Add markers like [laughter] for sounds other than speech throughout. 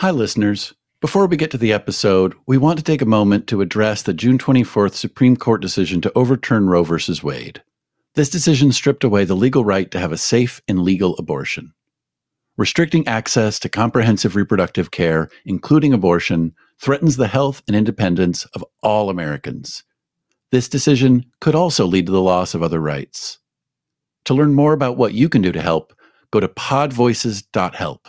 Hi, listeners. Before we get to the episode, we want to take a moment to address the June 24th Supreme Court decision to overturn Roe v. Wade. This decision stripped away the legal right to have a safe and legal abortion. Restricting access to comprehensive reproductive care, including abortion, threatens the health and independence of all Americans. This decision could also lead to the loss of other rights. To learn more about what you can do to help, go to podvoices.help.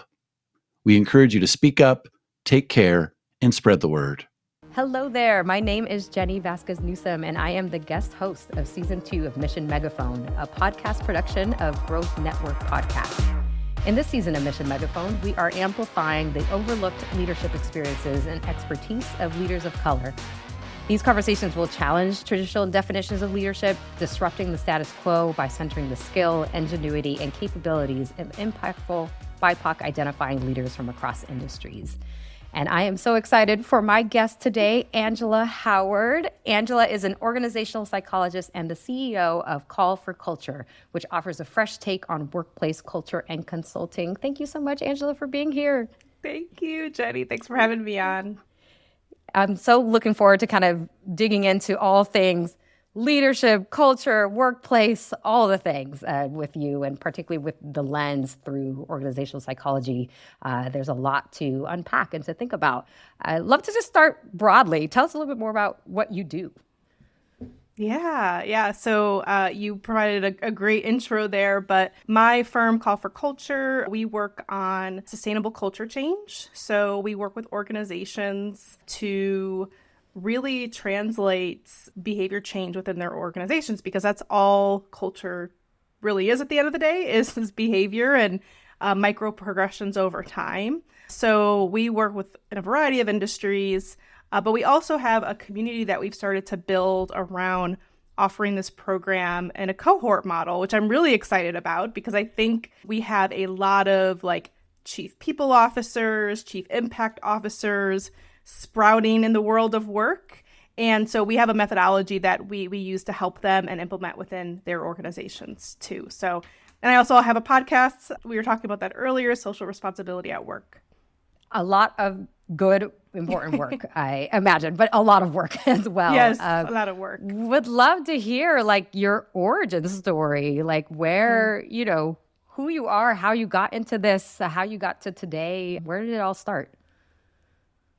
We encourage you to speak up, take care, and spread the word. Hello there. My name is Jenny Vazquez Newsum, and I am the guest host of season two of Mission Megaphone, a podcast production of Growth Network Podcast. In this season of Mission Megaphone, we are amplifying the overlooked leadership experiences and expertise of leaders of color. These conversations will challenge traditional definitions of leadership, disrupting the status quo by centering the skill, ingenuity, and capabilities of impactful BIPOC identifying leaders from across industries. And I am so excited for my guest today, Angela Howard. Angela is an organizational psychologist and the CEO of Call for Culture, which offers a fresh take on workplace culture and consulting. Thank you so much, Angela, for being here. Thank you, Jenny. Thanks for having me on. I'm so looking forward to kind of digging into all things leadership, culture, workplace, all the things uh, with you, and particularly with the lens through organizational psychology. Uh, there's a lot to unpack and to think about. I'd love to just start broadly. Tell us a little bit more about what you do. Yeah, yeah. So uh, you provided a, a, great intro there, but my firm, Call for Culture, we work on sustainable culture change. So we work with organizations to really translates behavior change within their organizations because that's all culture really is at the end of the day is, behavior and uh, micro progressions over time. So we work with in a variety of industries uh, but we also have a community that we've started to build around offering this program in a cohort model which i'm really excited about because i think we have a lot of like chief people officers chief impact officers sprouting in the world of work. And so we have a methodology that we, we use to help them and implement within their organizations too. So, and I also have a podcast. We were talking about that earlier social responsibility at work. A lot of good, important work, [laughs] I imagine, but a lot of work [laughs] as well. Yes, uh, a lot of work. Would love to hear like your origin story, like where, mm. you know, who you are, how you got into this, how you got to today. Where did it all start?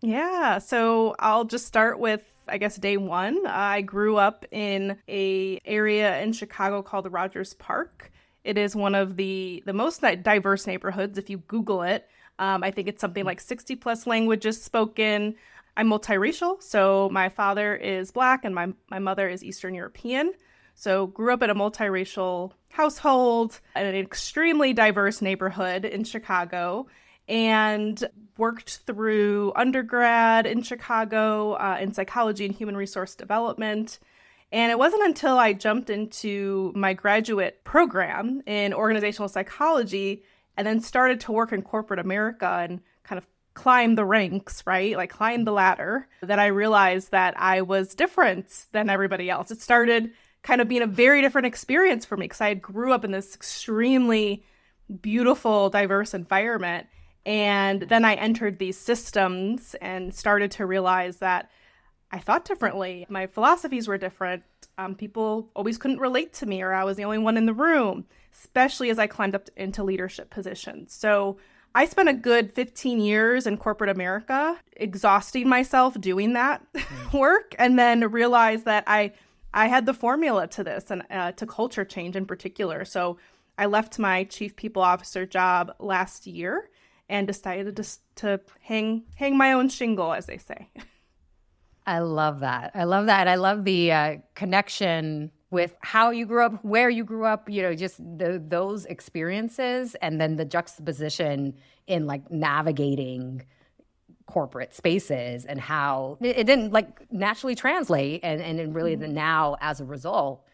Yeah, so I'll just start with I guess day one. I grew up in a area in Chicago called Rogers Park. It is one of the the most diverse neighborhoods. If you Google it, um, I think it's something like 60 plus languages spoken. I'm multiracial, so my father is black and my my mother is Eastern European. So grew up in a multiracial household in an extremely diverse neighborhood in Chicago and worked through undergrad in Chicago uh, in psychology and human resource development. And it wasn't until I jumped into my graduate program in organizational psychology and then started to work in corporate America and kind of climb the ranks, right? Like climb the ladder, that I realized that I was different than everybody else. It started kind of being a very different experience for me because I grew up in this extremely beautiful, diverse environment. And then I entered these systems and started to realize that I thought differently. My philosophies were different. Um, people always couldn't relate to me, or I was the only one in the room, especially as I climbed up into leadership positions. So I spent a good 15 years in corporate America, exhausting myself doing that mm. [laughs] work, and then realized that I I had the formula to this and uh, to culture change in particular. So I left my chief people officer job last year and decided to to hang hang my own shingle, as they say. [laughs] I love that. I love that. I love the uh, connection with how you grew up, where you grew up, you know, just the, those experiences, and then the juxtaposition in like navigating corporate spaces and how it, it didn't like naturally translate, and and really the mm-hmm. now as a result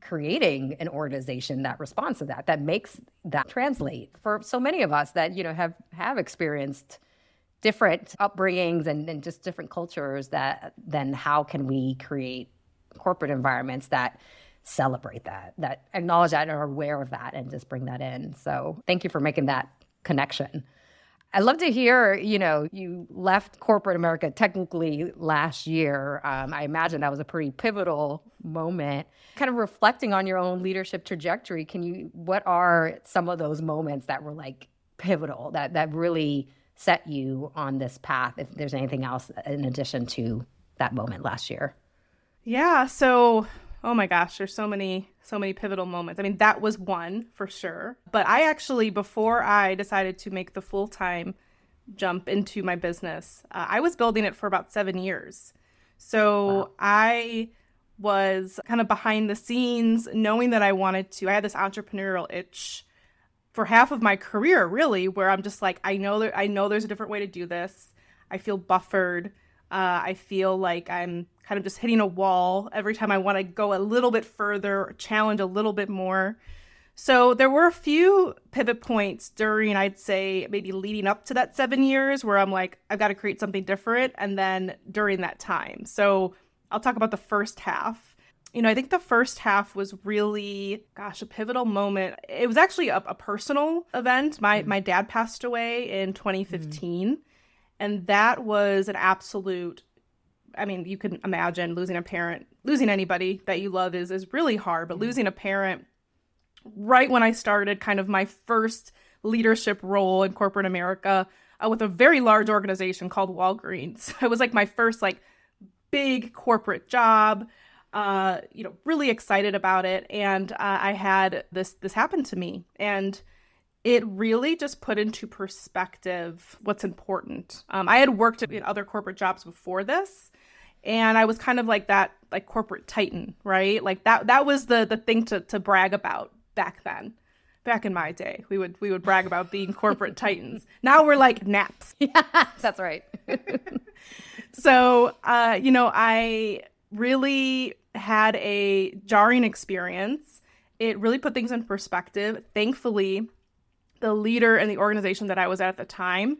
creating an organization that responds to that that makes that translate for so many of us that you know have have experienced different upbringings and, and just different cultures that then how can we create corporate environments that celebrate that that acknowledge that and are aware of that and just bring that in. So thank you for making that connection I'd love to hear, you know, you left corporate America technically last year. Um, I imagine that was a pretty pivotal moment. Kind of reflecting on your own leadership trajectory, can you, what are some of those moments that were like pivotal, that, that really set you on this path, if there's anything else in addition to that moment last year? Yeah. So, oh my gosh, there's so many, so many pivotal moments. I mean, that was one for sure. But I actually, before I decided to make the full time jump into my business, uh, I was building it for about seven years. So wow. I was kind of behind the scenes, knowing that I wanted to. I had this entrepreneurial itch for half of my career, really, where I'm just like, I know that I know there's a different way to do this. I feel buffered. Uh, I feel like I'm kind of just hitting a wall every time I want to go a little bit further, challenge a little bit more. So there were a few pivot points during, I'd say, maybe leading up to that seven years where I'm like, I've got to create something different. And then during that time. So I'll talk about the first half. You know, I think the first half was really, gosh, a pivotal moment. It was actually a, a personal event. My mm-hmm. my dad passed away in 2015. Mm-hmm. And that was an absolute I mean, you can imagine losing a parent, losing anybody that you love is is really hard, but losing a parent right when I started kind of my first leadership role in corporate America uh, with a very large organization called Walgreens. [laughs] It was like my first like big corporate job. Uh, you know, really excited about it, and uh, I had this this happen to me, and it really just put into perspective what's important. Um, I had worked in other corporate jobs before this, and I was kind of like that, like corporate titan, right? Like that. That was the the thing to to brag about back then. Back in my day, we would we would brag about being corporate [laughs] titans. Now we're like naps. [laughs] Yeah, that's right. [laughs] so, uh, you know, I really had a jarring experience. It really put things in perspective. Thankfully, the leader and the organization that I was at at the time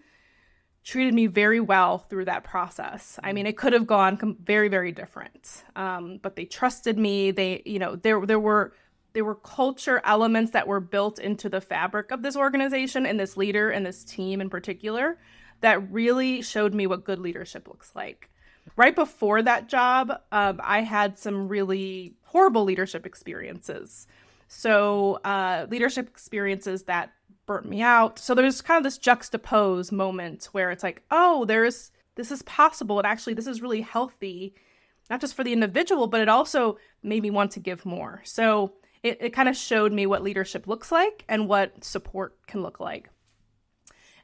treated me very well through that process. I mean, it could have gone very, very different, um, but they trusted me. They, you know, there there were there were culture elements that were built into the fabric of this organization and this leader and this team in particular that really showed me what good leadership looks like. Right before that job, um, I had some really horrible leadership experiences. So, uh, leadership experiences that burnt me out. So there's kind of this juxtapose moment where it's like, oh, there's this is possible and actually this is really healthy, not just for the individual, but it also made me want to give more. So it, it kind of showed me what leadership looks like and what support can look like.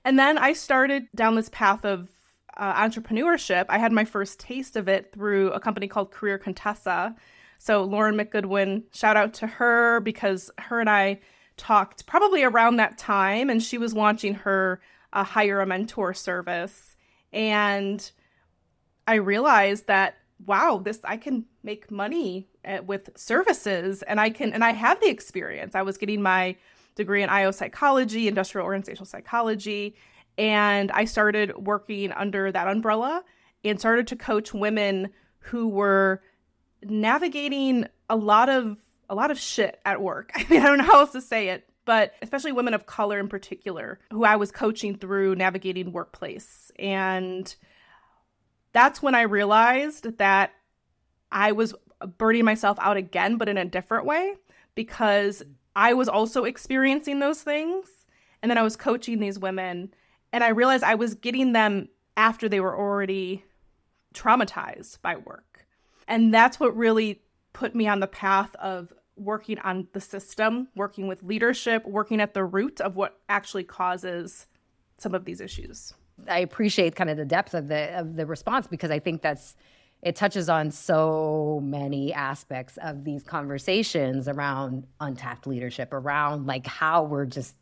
And then I started down this path of uh, entrepreneurship. I had my first taste of it through a company called Career Contessa. So Lauren McGoodwin, shout out to her because her and I talked probably around that time, and she was launching her uh, hire a mentor service, and I realized that wow, this I can make money at, uh, with services, and I can and I have the experience. I was getting my degree in IO psychology, industrial organizational psychology, and I started working under that umbrella and started to coach women who were navigating a lot of a lot of shit at work. [laughs] I mean, I don't know how else to say it, but especially women of color in particular, who I was coaching through navigating workplace. And that's when I realized that I was burning myself out again, but in a different way, because I was also experiencing those things. And then I was coaching these women, and I realized I was getting them after they were already traumatized by work. And that's what really put me on the path of working on the system, working with leadership, working at the root of what actually causes some of these issues. I appreciate kind of the depth of the of the response because I think that's it touches on so many aspects of these conversations around untapped leadership, around like how we're just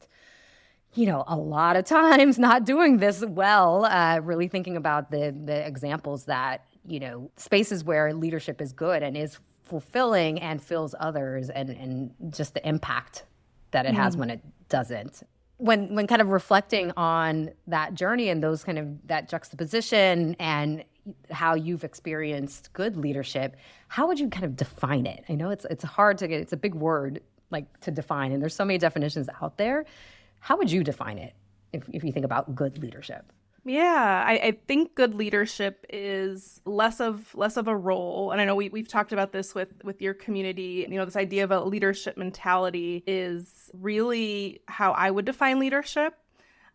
you know, a lot of times [laughs] not doing this well, uh, really thinking about the the examples that, you know, spaces where leadership is good and is fulfilling and fills others and, and just the impact that it mm. has when it doesn't when when kind of reflecting on that journey and those kind of that juxtaposition and how you've experienced good leadership how would you kind of define it i know it's it's hard to get it's a big word like to define and there's so many definitions out there how would you define it if, if you think about good leadership? Yeah, I, I, think good leadership is less of less of a role, and I know we we've talked about this with with your community. You know, this idea of a leadership mentality is really how I would define leadership.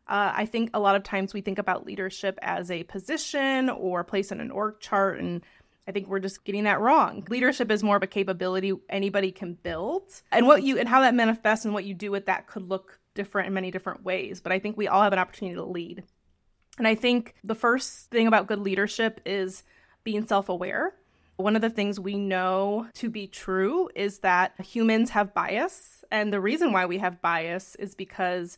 Uh, I think a lot of times we think about leadership as a position or a place in an org chart, and I think we're just getting that wrong. Leadership is more of a capability anybody can build, and what you and how that manifests and what you do with that could look different in many different ways. But I think we all have an opportunity to lead. And I think the first thing about good leadership is being self aware. One of the things we know to be true is that humans have bias. And the reason why we have bias is because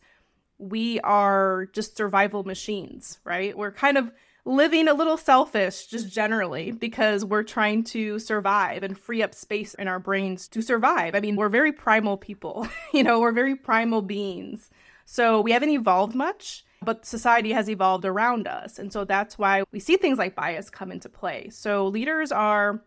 we are just survival machines, right? We're kind of living a little selfish just generally because we're trying to survive and free up space in our brains to survive. I mean, we're very primal people, [laughs] you know, we're very primal beings. So we haven't evolved much but society has evolved around us. And so that's why we see things like bias come into play. So leaders are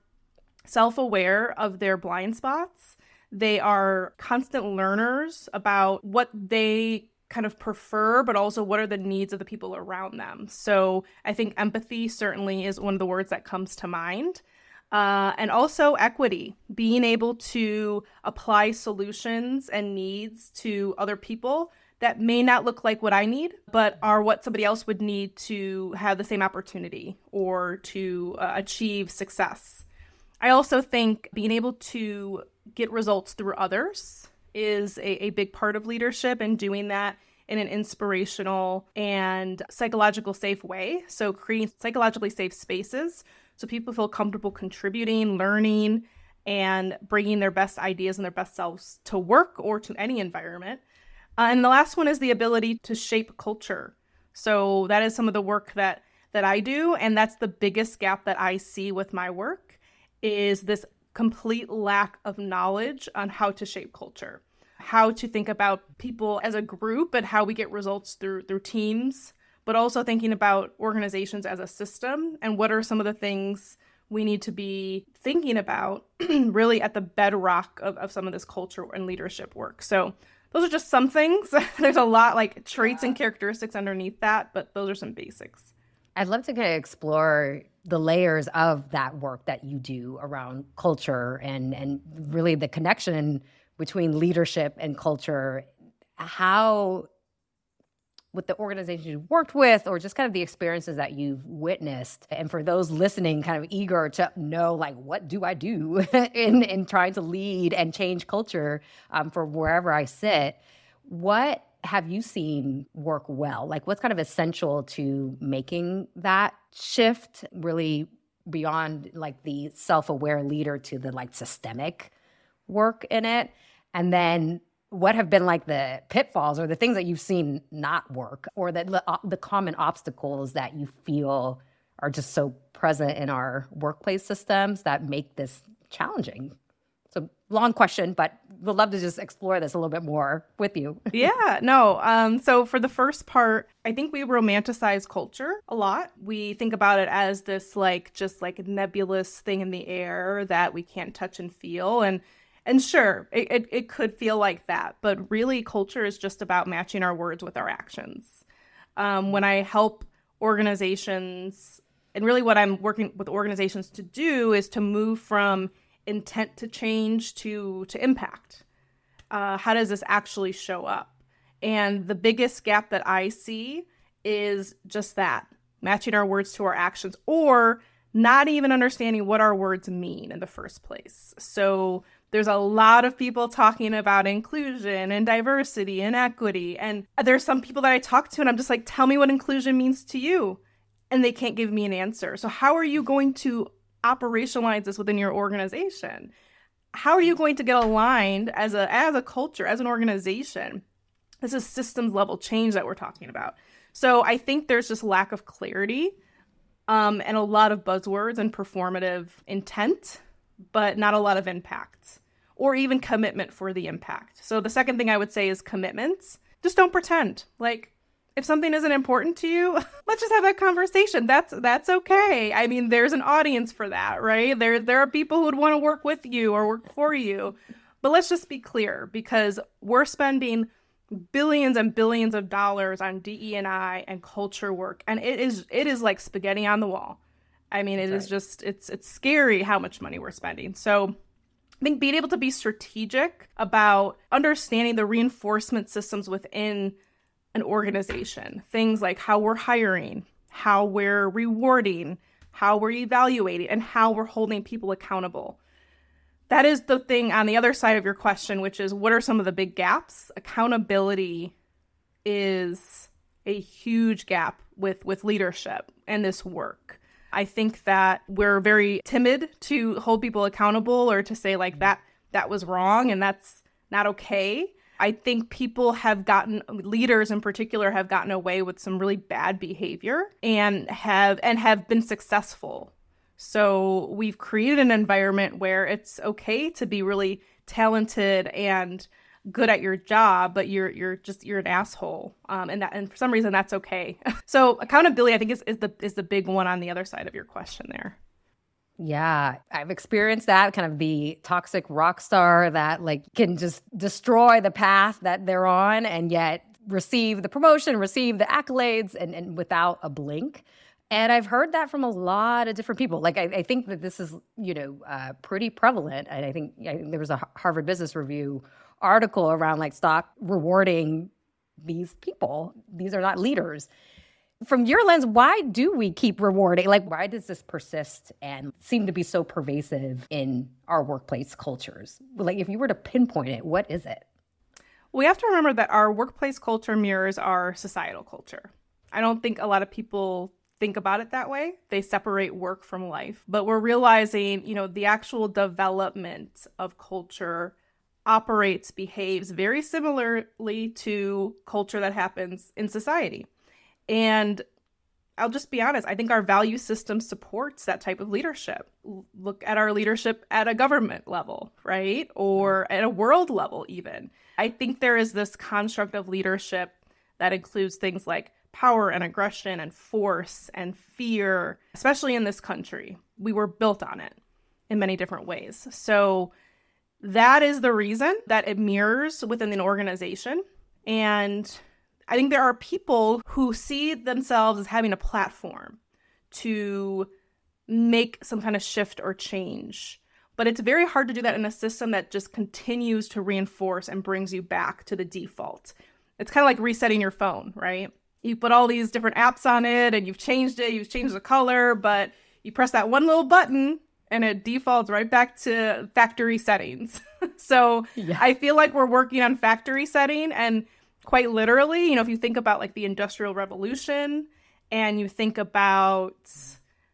self aware of their blind spots, they are constant learners about what they kind of prefer, but also what are the needs of the people around them. So I think empathy certainly is one of the words that comes to mind. Uh, and also equity, being able to apply solutions and needs to other people that may not look like what I need, but are what somebody else would need to have the same opportunity or to uh, achieve success. I also think being able to get results through others is a, a big part of leadership and doing that in an inspirational and psychological safe way. So, creating psychologically safe spaces so people feel comfortable contributing, learning, and bringing their best ideas and their best selves to work or to any environment. Uh, and the last one is the ability to shape culture. So that is some of the work that that I do, and that's the biggest gap that I see with my work is this complete lack of knowledge on how to shape culture, how to think about people as a group, and how we get results through through teams, but also thinking about organizations as a system and what are some of the things we need to be thinking about [clears throat] really at the bedrock of, of some of this culture and leadership work. So those are just some things. [laughs] There's a lot like traits and characteristics underneath that, but those are some basics. I'd love to kind of explore the layers of that work that you do around culture and and really the connection between leadership and culture. How with the organizations you've worked with or just kind of the experiences that you've witnessed. And for those listening kind of eager to know like what do i do [laughs] in in trying to lead and change culture um, for wherever i sit what have you seen work well? Like what's kind of essential to making that shift really beyond like the self-aware leader to the like systemic work in it? And then what have been like the pitfalls or the things that you've seen not work or that the, uh, the common obstacles that you feel are just so present in our workplace systems that make this challenging? So long question but we'd love to just explore this a little bit more with you. [laughs] Yeah no um, so for the first part i think we romanticize culture a lot. We think about it as this like just like nebulous thing in the air that we can't touch and feel and and sure, it, it, it, could feel like that, but really, culture is just about matching our words with our actions. Um, when I help organizations, and really what I'm working with organizations to do is to move from intent to change to to impact. Uh, how does this actually show up? And the biggest gap that I see is just that matching our words to our actions or not even understanding what our words mean in the first place. So there's a lot of people talking about inclusion and diversity and equity. And there's some people that I talk to, and I'm just like, tell me what inclusion means to you. And they can't give me an answer. So, how are you going to operationalize this within your organization? How are you going to get aligned as a as a culture, as an organization? This is systems level change that we're talking about. So I think there's just lack of clarity um, and a lot of buzzwords and performative intent, but not a lot of impact or even commitment for the impact. So the second thing I would say is commitments. Just don't pretend. Like if something isn't important to you, [laughs] let's just have that conversation. That's that's okay. I mean, there's an audience for that, right? There there are people who would want to work with you or work for you. But let's just be clear because we're spending billions and billions of dollars on DE&I and culture work and it is it is like spaghetti on the wall. I mean, it That's is right. just it's it's scary how much money we're spending. So I think being able to be strategic about understanding the reinforcement systems within an organization, things like how we're hiring, how we're rewarding, how we're evaluating, and how we're holding people accountable. That is the thing on the other side of your question, which is what are some of the big gaps? Accountability is a huge gap with with leadership and this work. I think that we're very timid to hold people accountable or to say like mm. that that was wrong and that's not okay. I think people have gotten leaders in particular have gotten away with some really bad behavior and have and have been successful. So we've created an environment where it's okay to be really talented and good at your job, but you're you're just you're an asshole, um, and that and for some reason that's okay. [laughs] so accountability, I think, is, is the is the big one on the other side of your question there. Yeah, I've experienced that kind of the toxic rock star that like can just destroy the path that they're on and yet receive the promotion, receive the accolades and, and without a blink. And I've heard that from a lot of different people. Like, I, I think that this is, you know, uh, pretty prevalent. And I think, I think there was a Harvard Business Review article around like stop rewarding these people. These are not leaders from your lens, why do we keep rewarding? Like, why does this persist and seem to be so pervasive in our workplace cultures? Like, if you were to pinpoint it, what is it? We have to remember that our workplace culture mirrors our societal culture. I don't think a lot of people think about it that way. They separate work from life. But we're realizing, you know, the actual development of culture operates, behaves very similarly to culture that happens in society. And I'll just be honest, I think our value system supports that type of leadership. Look at our leadership at a government level, right? Or mm-hmm. at a world level, even. I think there is this construct of leadership that includes things like power and aggression and force and fear, especially in this country. We were built on it in many different ways. So that is the reason that it mirrors within an organization. And I think there are people who see themselves as having a platform to make some kind of shift or change. But it's very hard to do that in a system that just continues to reinforce and brings you back to the default. It's kind of like resetting your phone, right? You put all these different apps on it and you've changed it, you've changed the color, but you press that one little button and it defaults right back to factory settings. [laughs] so yeah. I feel like we're working on factory setting and quite literally, you know, if you think about like the Industrial Revolution and you think about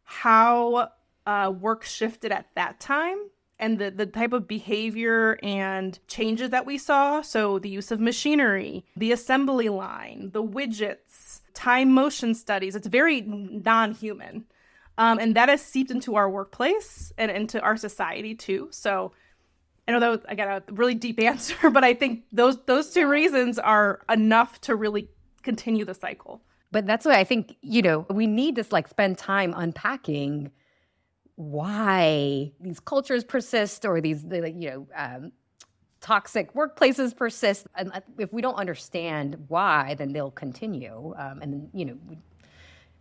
how uh, work shifted at that time and the, the type of behavior and changes that we saw. So, the use of machinery, the assembly line, the widgets, time motion studies, it's very non human. Um, and that has seeped into our workplace and into our society too. So, I know that I got a really deep [laughs] answer, but I think those those two reasons are enough to really continue the cycle. But that's why I think you know we need to like spend time unpacking why these cultures persist or these you know um, toxic workplaces persist. And if we don't understand why, then they'll continue, um, and you know we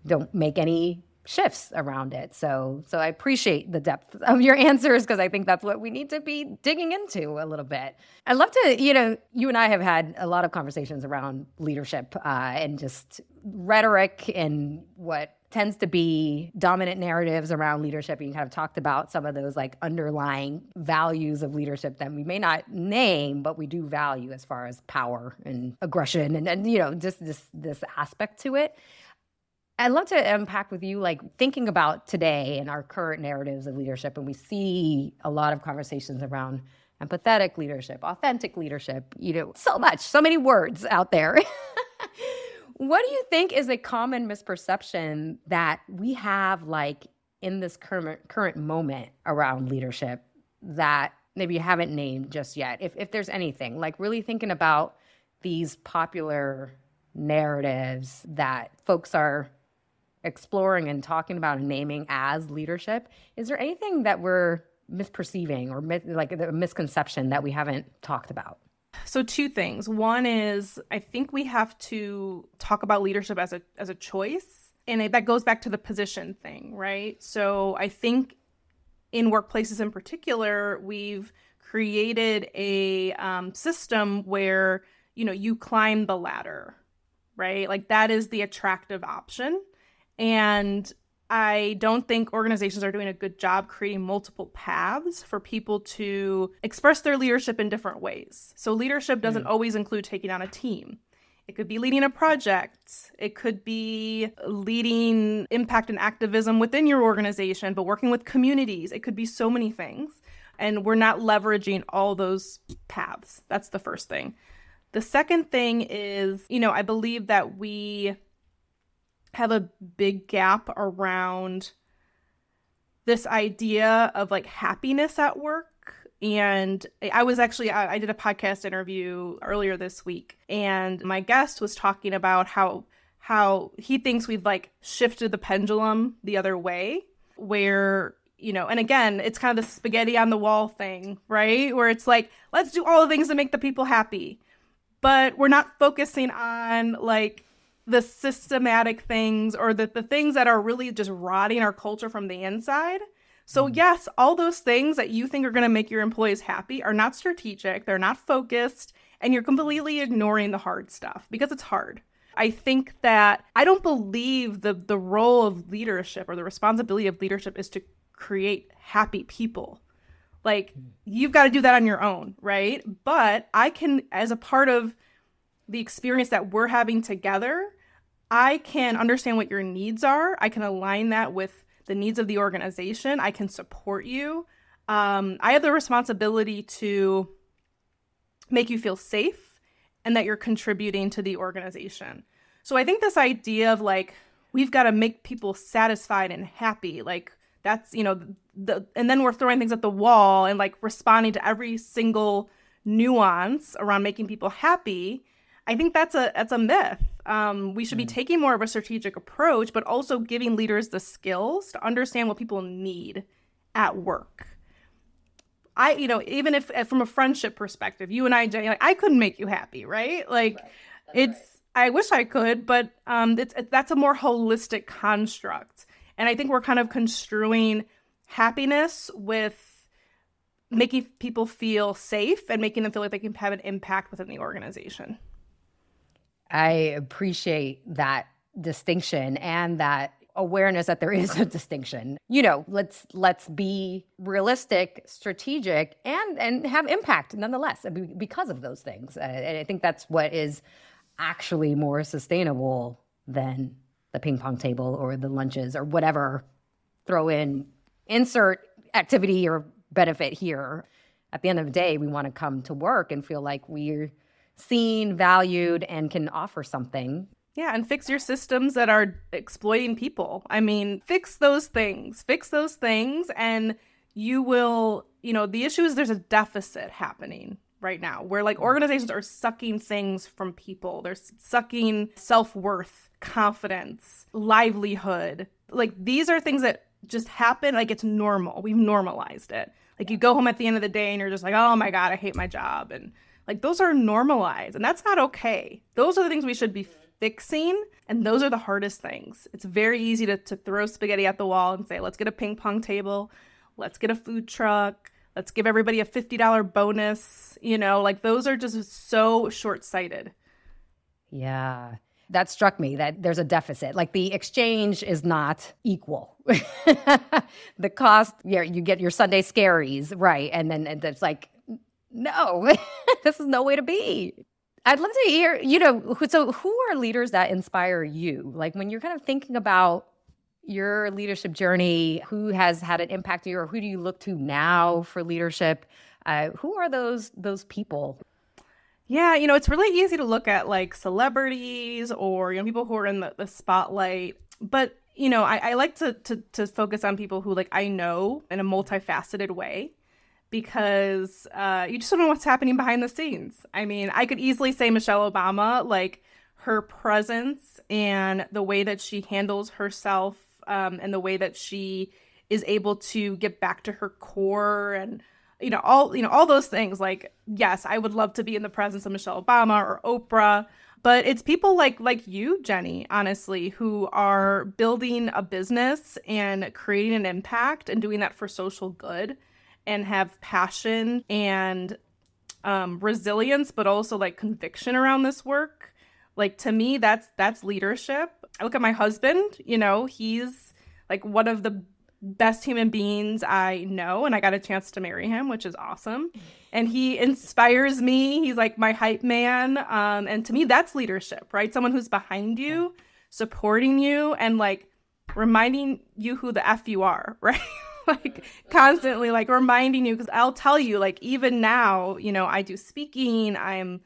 don't make any shifts around it. So so I appreciate the depth [laughs] of your answers because I think that's what we need to be digging into a little bit. I'd love to, you know, you and I have had a lot of conversations around leadership uh, and just rhetoric and what tends to be dominant narratives around leadership. And you kind of talked about some of those like underlying values of leadership that we may not name, but we do value as far as power and aggression and, and you know, just this this aspect to it. I'd love to unpack with you, like thinking about today and our current narratives of leadership, and we see a lot of conversations around empathetic leadership, authentic leadership, you know, so much, so many words out there. [laughs] what do you think is a common misperception that we have, like in this current current moment around leadership that maybe you haven't named just yet? If if there's anything, like really thinking about these popular narratives that folks are exploring and talking about and naming as leadership, is there anything that we're misperceiving or like a misconception that we haven't talked about? So two things. One is I think we have to talk about leadership as a as a choice, and it, that goes back to the position thing, right? So I think in workplaces in particular, we've created a um, system where you know you climb the ladder, right? Like that is the attractive option, and I don't think organizations are doing a good job creating multiple paths for people to express their leadership in different ways. So, leadership doesn't mm. always include taking on a team. It could be leading a project. It could be leading impact and activism within your organization, but working with communities. It could be so many things. And we're not leveraging all those paths. That's the first thing. The second thing is, you know, I believe that we have a big gap around this idea of like happiness at work. And i was actually I, did a podcast interview earlier this week and my guest was talking about how how he thinks we've like shifted the pendulum the other way where you know and again it's kind of the spaghetti on the wall thing right? Where it's like let's do all the things to make the people happy. But we're not focusing on like the systematic things or the, the things that are really just rotting our culture from the inside. So, mm-hmm. yes, all those things that you think are going to make your employees happy are not strategic, they're not focused, and you're completely ignoring the hard stuff because it's hard. I think that I don't believe the the role of leadership or the responsibility of leadership is to create happy people. Like mm. you've got to do that on your own, right? But I can as a part of the experience that we're having together, I can understand what your needs are. I can align that with the needs of the organization. I can support you. Um, I have the responsibility to make you feel safe and that you're contributing to the organization. So I think this idea of like, we've got to make people satisfied and happy, like, that's, you know, the, and then we're throwing things at the wall and like responding to every single nuance around making people happy I think that's a that's a myth. Um, we should be mm. taking more of a strategic approach, but also giving leaders the skills to understand what people need at work. I, you know, even if from a friendship perspective, you and I, Jenny, like I couldn't make you happy, right? Like, right. it's. Right. I wish I could, but um, it's it, that's a more holistic construct, and I think we're kind of construing happiness with making people feel safe and making them feel like they can have an impact within the organization. I appreciate that distinction and that awareness that there is a distinction. You know, let's let's be realistic, strategic, and and have impact nonetheless because of those things. Uh, and I think that's what is actually more sustainable than the ping pong table or the lunches or whatever. Throw in insert activity or benefit here. At the end of the day, we want to come to work and feel like we're seen, valued, and can offer something. Yeah, and fix your systems that are exploiting people. I mean, fix those things. Fix those things, and you will, you know, the issue is there's a deficit happening right now where like organizations are sucking things from people. They're sucking self worth, confidence, livelihood. Like these are things that just happen. Like it's normal. We've normalized it. Like you go home at the end of the day and you're just like, oh my God, I hate my job. And like those are normalized and that's not okay. Those are the things we should be fixing and those are the hardest things. It's very easy to, to throw spaghetti at the wall and say, let's get a ping pong table, let's get a food truck, let's give everybody a $50 bonus. You know, like those are just so short sighted. Yeah. That struck me that there's a deficit. Like the exchange is not equal. [laughs] the cost, yeah, you get your Sunday scaries, right? And then it's like no, [laughs] this is no way to be. I'd love to hear, you know, so who are leaders that inspire you? Like when you're kind of thinking about your leadership journey, who has had an impact on you, or who do you look to now for leadership? Uh, who are those those people? Yeah, you know, it's really easy to look at like celebrities or you know people who are in the, the spotlight, but you know, I, I like to, to to focus on people who like I know in a multifaceted way because uh, you just don't know what's happening behind the scenes. I mean, I could easily say Michelle Obama, like her presence and the way that she handles herself um, and the way that she is able to get back to her core and you know, all you know, all those things. Like, yes, I would love to be in the presence of Michelle Obama or Oprah, but it's people like like you, Jenny, honestly, who are building a business and creating an impact and doing that for social good and have passion and um, resilience, but also like conviction around this work. Like to me, that's that's leadership. I look at my husband. You know, he's like one of the best human beings I know, and I got a chance to marry him, which is awesome. And he inspires me. He's like my hype man. Um, and to me, that's leadership, right? Someone who's behind you, supporting you, and like reminding you who the f you are, [laughs] right? [laughs] like constantly like reminding you because I'll tell you like even now, you know, I do speaking, I'm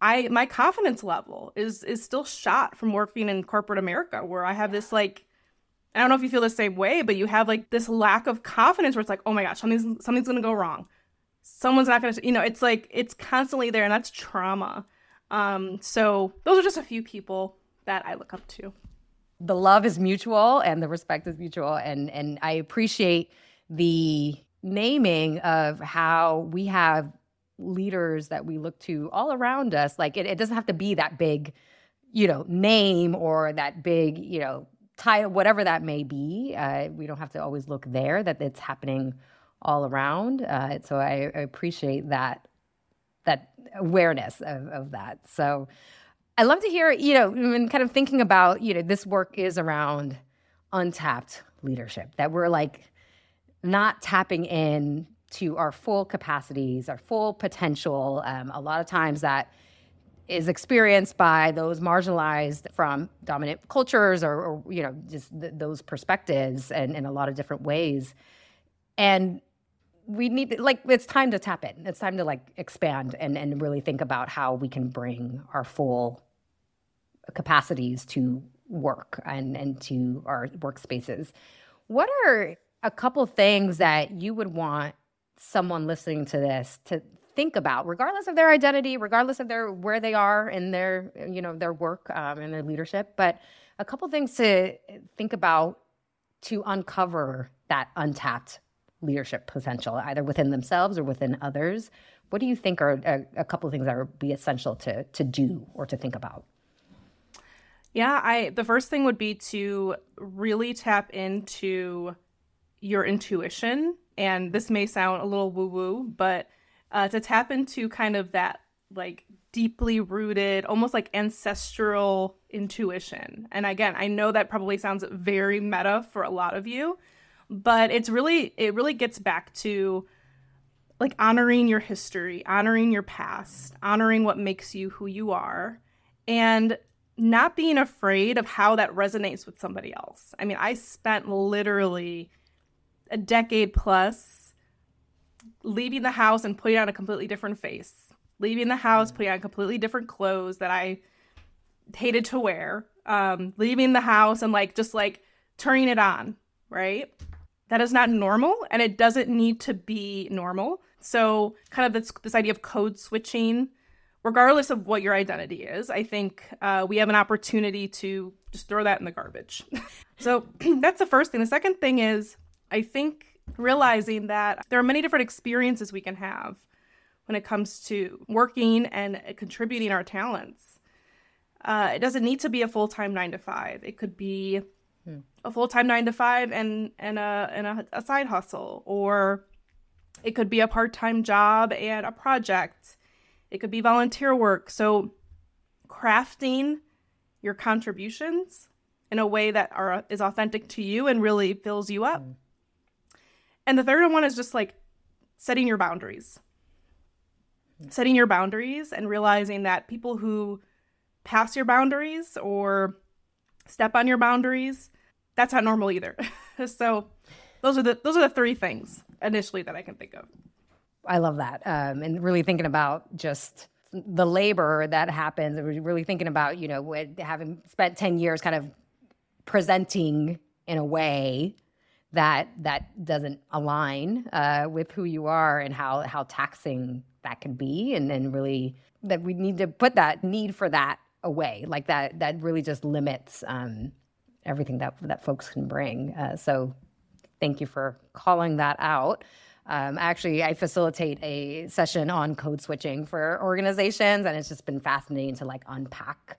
I my confidence level is is still shot from working in corporate America where I have this like I don't know if you feel the same way, but you have like this lack of confidence where it's like, oh my gosh, something's something's gonna go wrong. Someone's not gonna, you know, it's like it's constantly there, and that's trauma. Um, so those are just a few people that I look up to. The love is mutual and the respect is mutual, and and I appreciate the naming of how we have leaders that we look to all around us. Like it, it doesn't have to be that big, you know, name or that big, you know, title, whatever that may be. Uh, we don't have to always look there, that it's happening all around. Uh, so I, I, appreciate that that awareness of, of that. So I love to hear, you know, and kind of thinking about, you know, this work is around untapped leadership, that we're like not tapping in to our full capacities, our full potential. Um, a lot of times that is experienced by those marginalized from dominant cultures or, or you know just th- those perspectives and in a lot of different ways and we need like it's time to tap in it's time to like expand and and really think about how we can bring our full capacities to work and and to our workspaces what are a couple things that you would want someone listening to this to think about, regardless of their identity, regardless of their where they are in their you know their work um, and their leadership. But a couple things to think about to uncover that untapped leadership potential, either within themselves or within others. What do you think are a, a couple of things that would be essential to to do or to think about? Yeah, I the first thing would be to really tap into your intuition. And this may sound a little woo woo, but uh, to tap into kind of that like deeply rooted, almost like ancestral intuition. And again, I know that probably sounds very meta for a lot of you, but it's really, it really gets back to like honoring your history, honoring your past, honoring what makes you who you are, and not being afraid of how that resonates with somebody else. I mean, I spent literally a decade plus leaving the house and putting on a completely different face, leaving the house, putting on completely different clothes that I hated to wear, um, leaving the house and like just like turning it on, right? That is not normal and it doesn't need to be normal. So, kind of this, this idea of code switching, regardless of what your identity is, I think uh, we have an opportunity to just throw that in the garbage. [laughs] so, [clears throat] that's the first thing. The second thing is, I think realizing that there are many different experiences we can have when it comes to working and contributing our talents. Uh, it doesn't need to be a full time nine to five. It could be hmm. a full time nine to five and and a and a, a side hustle, or it could be a part time job and a project. It could be volunteer work. So, crafting your contributions in a way that are is authentic to you and really fills you up. Hmm and the third one is just like setting your boundaries. Setting your boundaries and realizing that people who pass your boundaries or step on your boundaries, that's not normal either. [laughs] so those are the those are the three things initially that I can think of. I love that. Um, and really thinking about just the labor that happens, really thinking about, you know, having spent 10 years kind of presenting in a way that that doesn't align uh, with who you are and how how taxing that can be, and then really that we need to put that need for that away, like that that really just limits um, everything that that folks can bring. Uh, so, thank you for calling that out. Um, actually, I facilitate a session on code switching for organizations, and it's just been fascinating to like unpack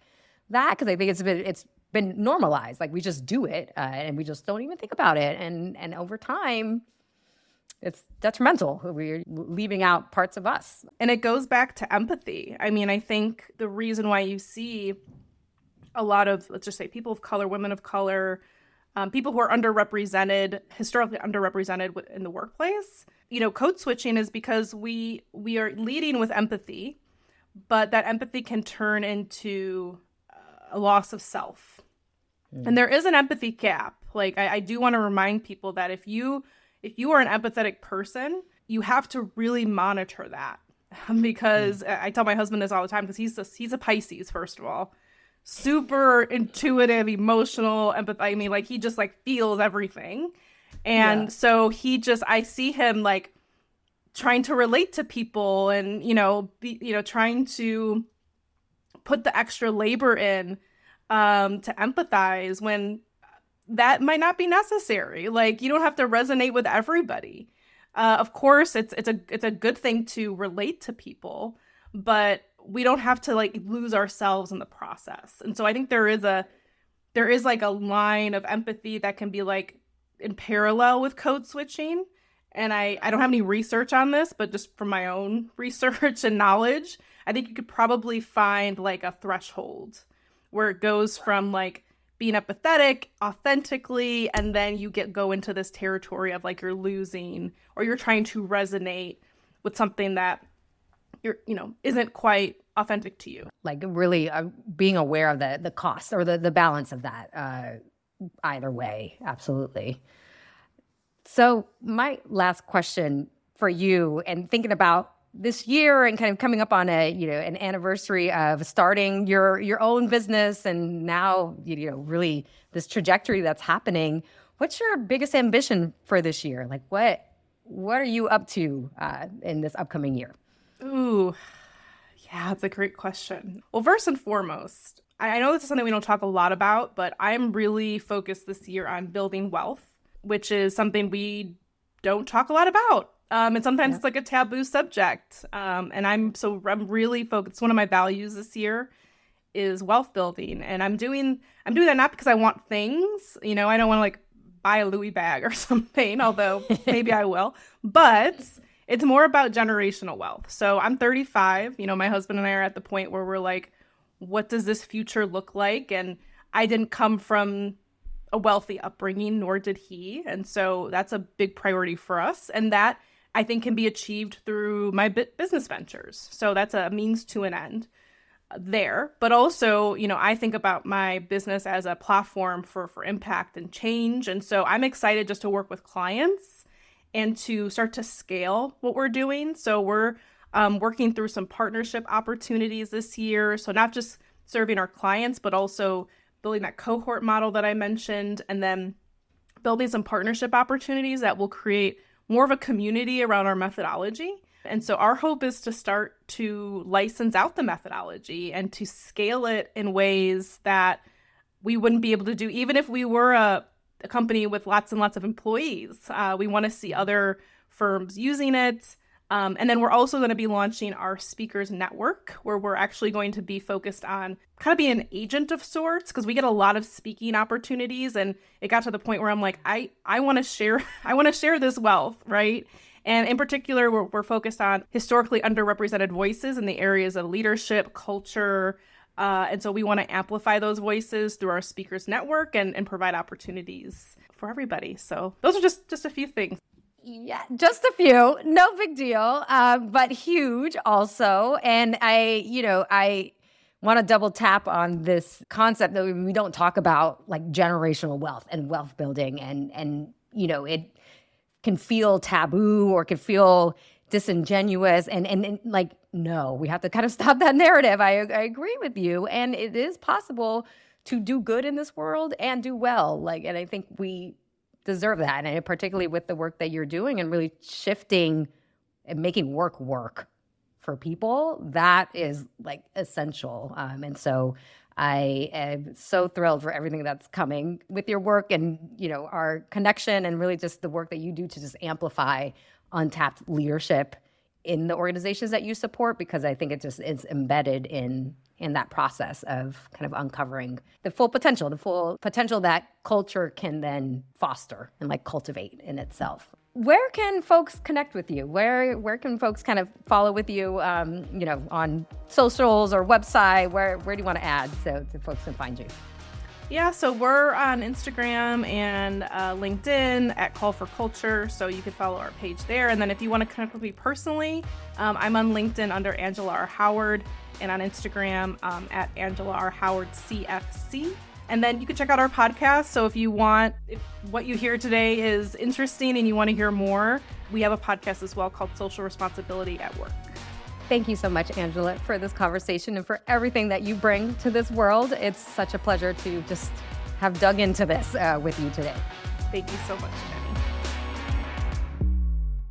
that because I think it's been it's been normalized. Like we just do it, uh, and we just don't even think about it. And and over time, it's detrimental. We're leaving out parts of us. And it goes back to empathy. I mean, I think the reason why you see a lot of, let's just say, people of color, women of color, um, people who are underrepresented, historically underrepresented in the workplace, you know, code switching is because we we are leading with empathy, but that empathy can turn into uh, a loss of self. Mm. And there is an empathy gap. Like I, I do want to remind people that if you if you are an empathetic person, you have to really monitor that [laughs] because mm. I tell my husband this all the time because he's a, he's a Pisces first of all, super intuitive, emotional, empath. I mean, like he just like feels everything, and yeah. so he just I see him like trying to relate to people and you know be you know trying to put the extra labor in um to empathize when that might not be necessary. Like you don't have to resonate with everybody. Uh, of course, it's it's a it's a good thing to relate to people, but we don't have to like lose ourselves in the process. And so I think there is a there is like a line of empathy that can be like in parallel with code switching. And I I don't have any research on this, but just from my own [laughs] research and knowledge, I think you could probably find like a threshold where it goes from like being empathetic authentically and then you get go into this territory of like you're losing or you're trying to resonate with something that you're you know isn't quite authentic to you like really uh, being aware of the the cost or the the balance of that uh either way absolutely. So my last question for you and thinking about this year and kind of coming up on a you know an anniversary of starting your your own business and now you know really this trajectory that's happening what's your biggest ambition for this year? Like what what are you up to uh, in this upcoming year? Ooh. Yeah that's a great question. Well first and foremost I, know this is something we don't talk a lot about but i'm really focused this year on building wealth which is something we don't talk a lot about um, and sometimes yeah. it's like a taboo subject. Um, and I'm so I'm really focused. One of my values this year is wealth building, and I'm doing I'm doing that not because I want things. You know, I don't want to like buy a Louis bag [laughs] or something, although maybe I will. But it's more about generational wealth. So I'm 35. You know, my husband and I are at the point where we're like, what does this future look like? And I didn't come from a wealthy upbringing, nor did he. And so that's a big priority for us. And that I think can be achieved through my business ventures. So that's a means to an end uh, there. But also, you know, I think about my business as a platform for for impact and change. And so I'm excited just to work with clients and to start to scale what we're doing. So we're um, working through some partnership opportunities this year. So not just serving our clients, but also building that cohort model that I mentioned, and then building some partnership opportunities that will create more of a community around our methodology. And so our hope is to start to license out the methodology and to scale it in ways that we wouldn't be able to do even if we were a, a company with lots and lots of employees. Uh, we want to see other firms using it. Um, and then we're also going to be launching our speakers network, where we're actually going to be focused on kind of being an agent of sorts, because we get a lot of speaking opportunities, and it got to the point where I'm like, I I want to share, [laughs] I want to share this wealth, right? And in particular, we're, we're focused on historically underrepresented voices in the areas of leadership, culture, uh, and so we want to amplify those voices through our speakers network and, and provide opportunities for everybody. So those are just just a few things. Yeah, just a few. No big deal, uh, but huge also. And I, you know, I want to double tap on this concept that we don't talk about like generational wealth and wealth building and and you know it can feel taboo or can feel disingenuous and, and, and like no we have to kind of [laughs] stop that narrative I, I agree with you and it is possible to do good in this world and do well like and i think we deserve that. And particularly with the work that you're doing and really shifting and making work work for people, that is like essential. Um, and so I am so thrilled for everything that's coming with your work and, you know, our connection and really just the work that you do to just amplify untapped leadership in the organizations that you support because I think it just is embedded in in that process of kind of uncovering the full potential, the full potential that culture can then foster and like cultivate in itself. Where can folks connect with you? Where where can folks kind of follow with you? Um, you know, on socials or website. Where where do you want to add so, so folks can find you? Yeah, so we're on Instagram and uh, LinkedIn at Call for Culture, so you can follow our page there. And then if you want to connect with me personally, um, I'm on LinkedIn under Angela R. Howard and on Instagram um, at Angela R. Howard CFC. And then you can check out our podcast. So if you want, if what you hear today is interesting and you want to hear more, we have a podcast as well called Social Responsibility at Work. Thank you so much, Angela, for this conversation and for everything that you bring to this world. It's such a pleasure to just have dug into this uh, with you today. Thank you so much,